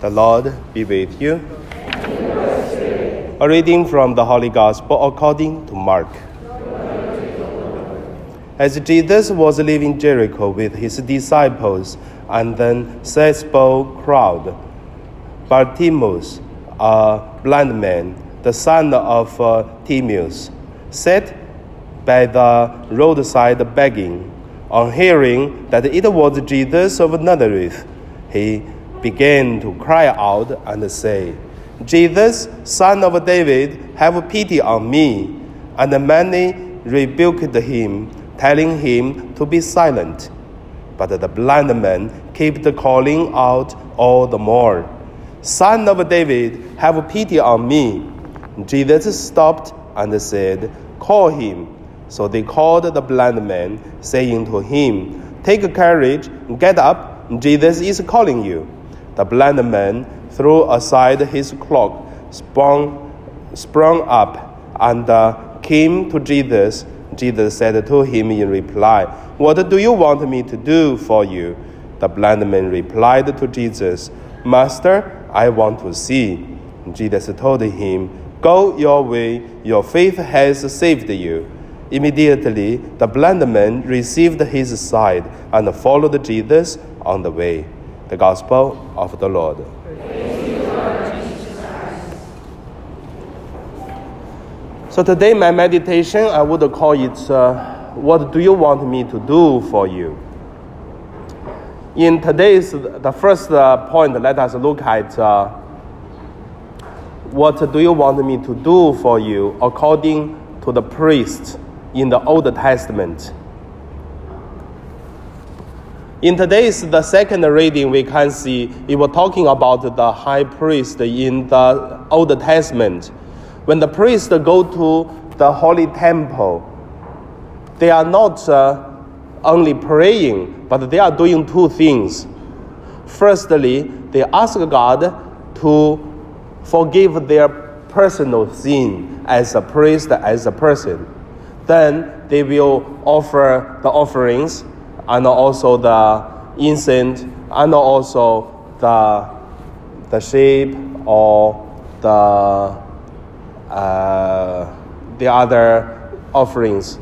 The Lord be with you. A reading from the Holy Gospel according to Mark. As Jesus was leaving Jericho with his disciples and the sizable crowd, Bartimaeus, a blind man, the son of uh, Timaeus, sat by the roadside begging. On hearing that it was Jesus of Nazareth, he began to cry out and say, Jesus, son of David, have pity on me. And many rebuked him, telling him to be silent. But the blind man kept calling out all the more, Son of David, have pity on me. Jesus stopped and said, Call him. So they called the blind man, saying to him, Take courage, get up, Jesus is calling you. The blind man threw aside his cloak, sprung, sprung up, and uh, came to Jesus. Jesus said to him in reply, What do you want me to do for you? The blind man replied to Jesus, Master, I want to see. Jesus told him, Go your way, your faith has saved you. Immediately, the blind man received his sight and followed Jesus on the way. The Gospel of the Lord. So today, my meditation, I would call it, uh, What do you want me to do for you? In today's, the first uh, point, let us look at uh, what do you want me to do for you according to the priest in the Old Testament. In today's the second reading, we can see it was talking about the high priest in the Old Testament. When the priests go to the holy temple, they are not uh, only praying, but they are doing two things. Firstly, they ask God to forgive their personal sin as a priest, as a person. Then they will offer the offerings and also the incense and also the, the sheep or the, uh, the other offerings.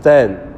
Then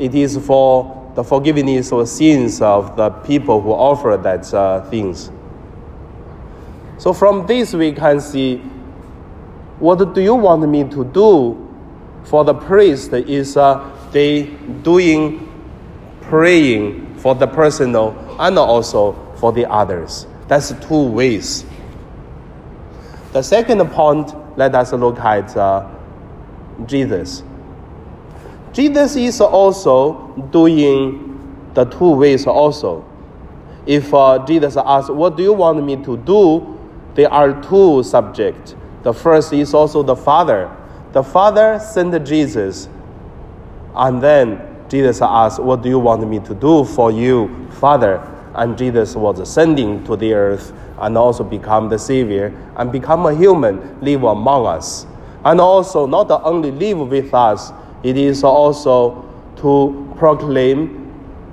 it is for the forgiveness of sins of the people who offer that uh, things. So from this we can see what do you want me to do for the priest is uh, they doing praying for the personal and also for the others. That's two ways. The second point, let us look at uh, Jesus. Jesus is also doing the two ways also. If uh, Jesus asks, What do you want me to do? There are two subjects. The first is also the Father. The Father sent Jesus, and then Jesus asked, What do you want me to do for you, Father? And Jesus was ascending to the earth and also become the Savior and become a human, live among us. And also, not only live with us, it is also to proclaim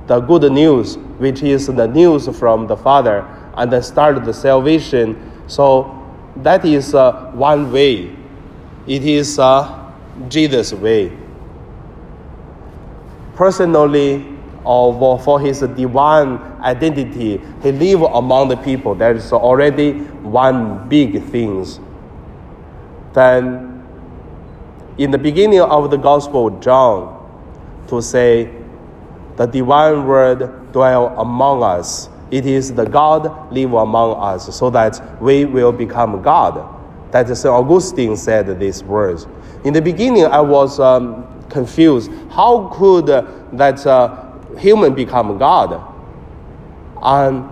the good news, which is the news from the Father, and start the salvation. So, that is uh, one way. It is uh, Jesus' way personally or for his divine identity, he live among the people. That is already one big thing. Then, in the beginning of the Gospel John, to say, the divine word dwell among us. It is the God live among us, so that we will become God. That St. Augustine said these words. In the beginning, I was um, confused. How could uh, that uh, human become God? And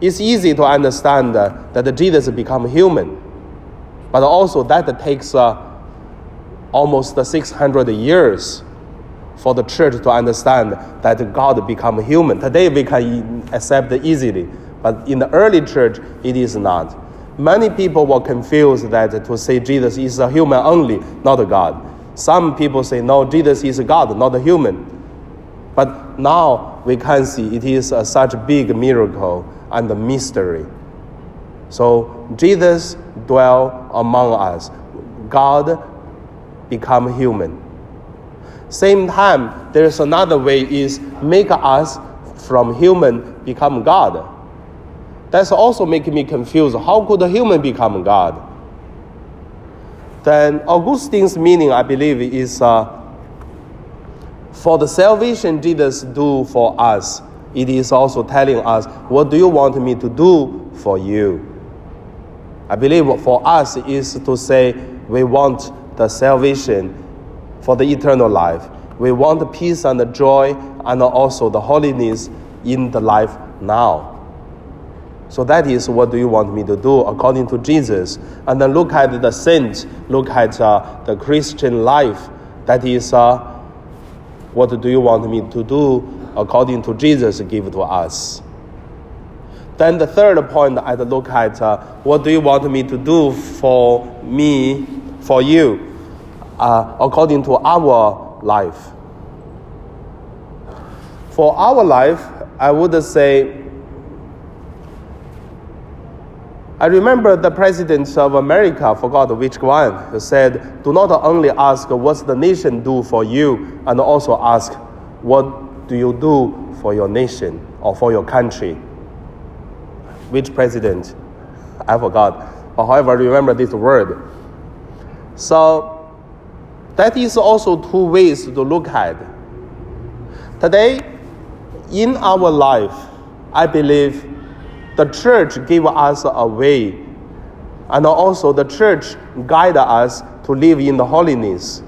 it's easy to understand uh, that Jesus become human, but also that takes uh, almost 600 years for the church to understand that God become human. Today we can accept it easily, but in the early church it is not. Many people were confused that to say Jesus is a human only, not a God. Some people say, no, Jesus is God, not a human. But now we can see it is a, such a big miracle and the mystery. So Jesus dwell among us. God become human. Same time, there's another way is make us from human become God. That's also making me confused. How could a human become God? Then Augustine's meaning, I believe, is uh, for the salvation Jesus do for us. It is also telling us, what do you want me to do for you? I believe for us is to say we want the salvation for the eternal life. We want the peace and the joy and also the holiness in the life now. So that is what do you want me to do according to Jesus. And then look at the saints, look at uh, the Christian life. That is uh, what do you want me to do according to Jesus give to us. Then the third point I'd look at uh, what do you want me to do for me, for you, uh, according to our life. For our life, I would say, I remember the president of America, forgot which one, who said, Do not only ask what's the nation do for you, and also ask what do you do for your nation or for your country. Which president? I forgot. But However, remember this word. So that is also two ways to look at. Today, in our life, I believe the church gave us a way, and also the church guide us to live in the holiness.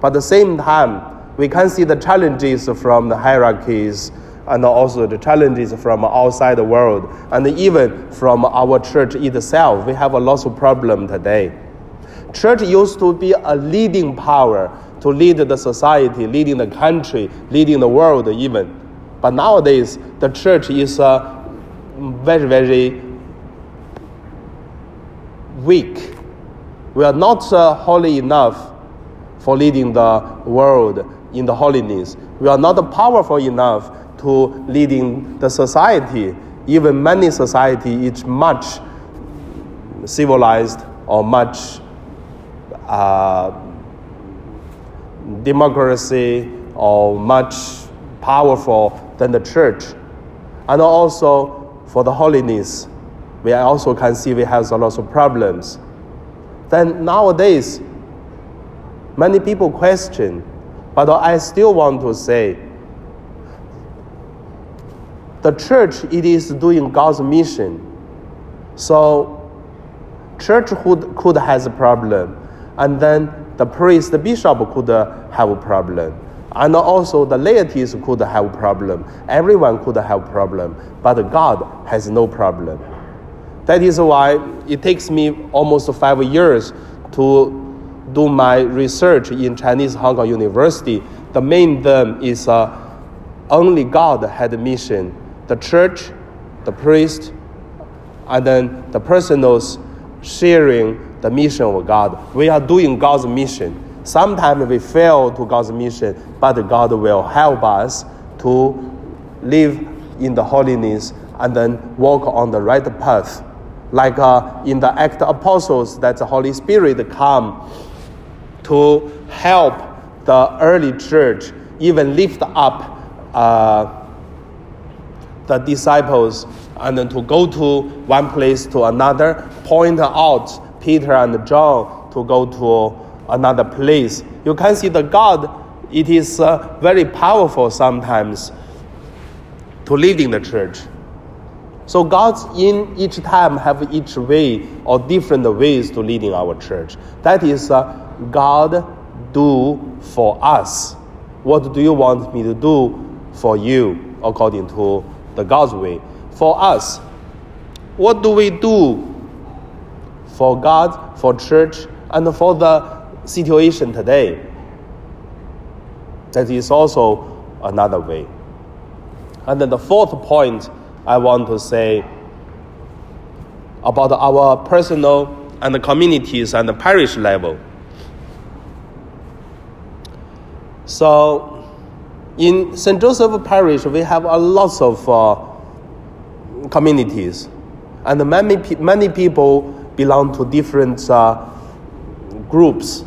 But at the same time, we can see the challenges from the hierarchies and also the challenges from outside the world and even from our church itself. We have a lot of problem today. Church used to be a leading power to lead the society, leading the country, leading the world even. But nowadays, the church is uh, very, very weak. We are not uh, holy enough for leading the world in the holiness. We are not powerful enough to leading the society. Even many society is much civilized or much uh, democracy or much powerful than the church. And also for the holiness, we also can see we have a lot of problems. Then nowadays, many people question, but I still want to say, the church it is doing God's mission. So church could, could has a problem, and then the priest, the bishop could uh, have a problem. And also the laities could have problem. Everyone could have problem, but God has no problem. That is why it takes me almost five years to do my research in Chinese Hong Kong University. The main theme is uh, only God had a mission. The church, the priest, and then the personals sharing the mission of God. We are doing God's mission. Sometimes we fail to God's mission, but God will help us to live in the holiness and then walk on the right path. Like uh, in the Act of Apostles, that the Holy Spirit come to help the early church, even lift up uh, the disciples and then to go to one place to another, point out Peter and John to go to another place. You can see the God, it is uh, very powerful sometimes to lead in the church. So God's in each time have each way or different ways to leading our church. That is uh, God do for us. What do you want me to do for you according to the God's way? For us, what do we do for God, for church, and for the situation today. That is also another way. And then the fourth point I want to say about our personal and the communities and the parish level. So, in St. Joseph Parish, we have a lot of uh, communities, and many, many people belong to different uh, groups.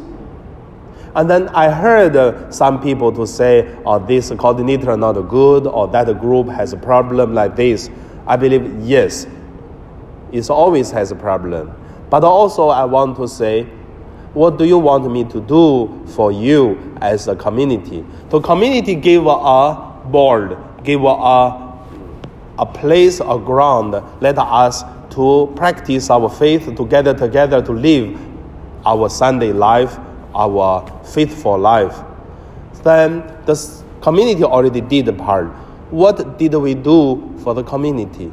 And then I heard uh, some people to say, oh, this coordinator not good, or that group has a problem like this. I believe, yes, it always has a problem. But also I want to say, what do you want me to do for you as a community? The community give a board, give a, a place, a ground, let us to practice our faith together, together to live our Sunday life, our faithful life. Then the community already did the part. What did we do for the community?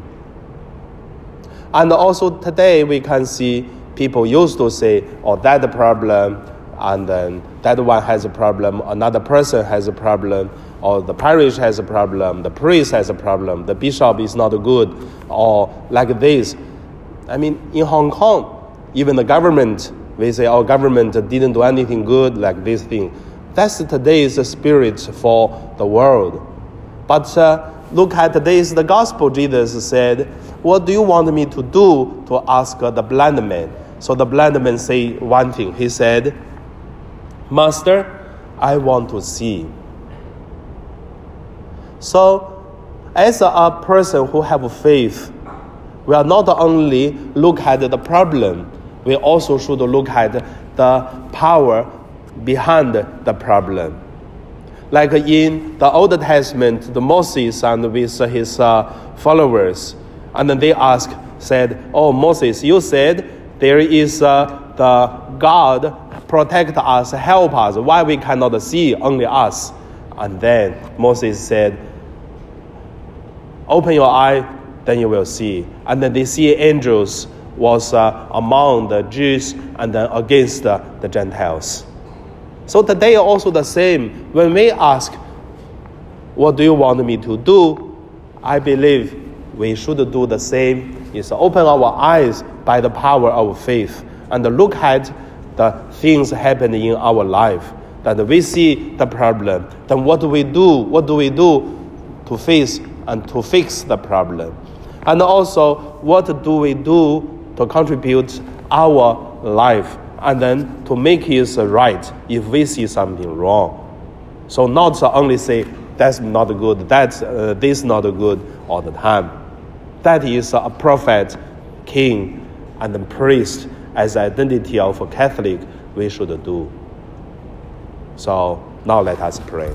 And also today we can see people used to say, oh, that problem, and then that one has a problem, another person has a problem, or the parish has a problem, the priest has a problem, the bishop is not good, or like this. I mean, in Hong Kong, even the government, we say our government didn't do anything good like this thing. That's today's spirit for the world. But uh, look at today's the gospel. Jesus said, "What do you want me to do?" To ask the blind man. So the blind man say one thing. He said, Master, I want to see. So, as a person who have faith, we are not only look at the problem, we also should look at the power behind the problem. Like in the Old Testament, the Moses and with his uh, followers, and then they asked, said, "Oh Moses, you said there is uh, the God protect us, help us. Why we cannot see only us? And then Moses said, Open your eye, then you will see. And then they see angels was uh, among the Jews and then against uh, the Gentiles. So today also the same. When we ask, What do you want me to do? I believe we should do the same. Is open our eyes by the power of faith and look at the things happening in our life. That we see the problem. Then what do we do? What do we do to face and to fix the problem? And also, what do we do to contribute our life and then to make it right if we see something wrong? So not only say that's not good, that's uh, this not good all the time. That is a prophet, king, and the priest as identity of a Catholic we should do. So now let us pray.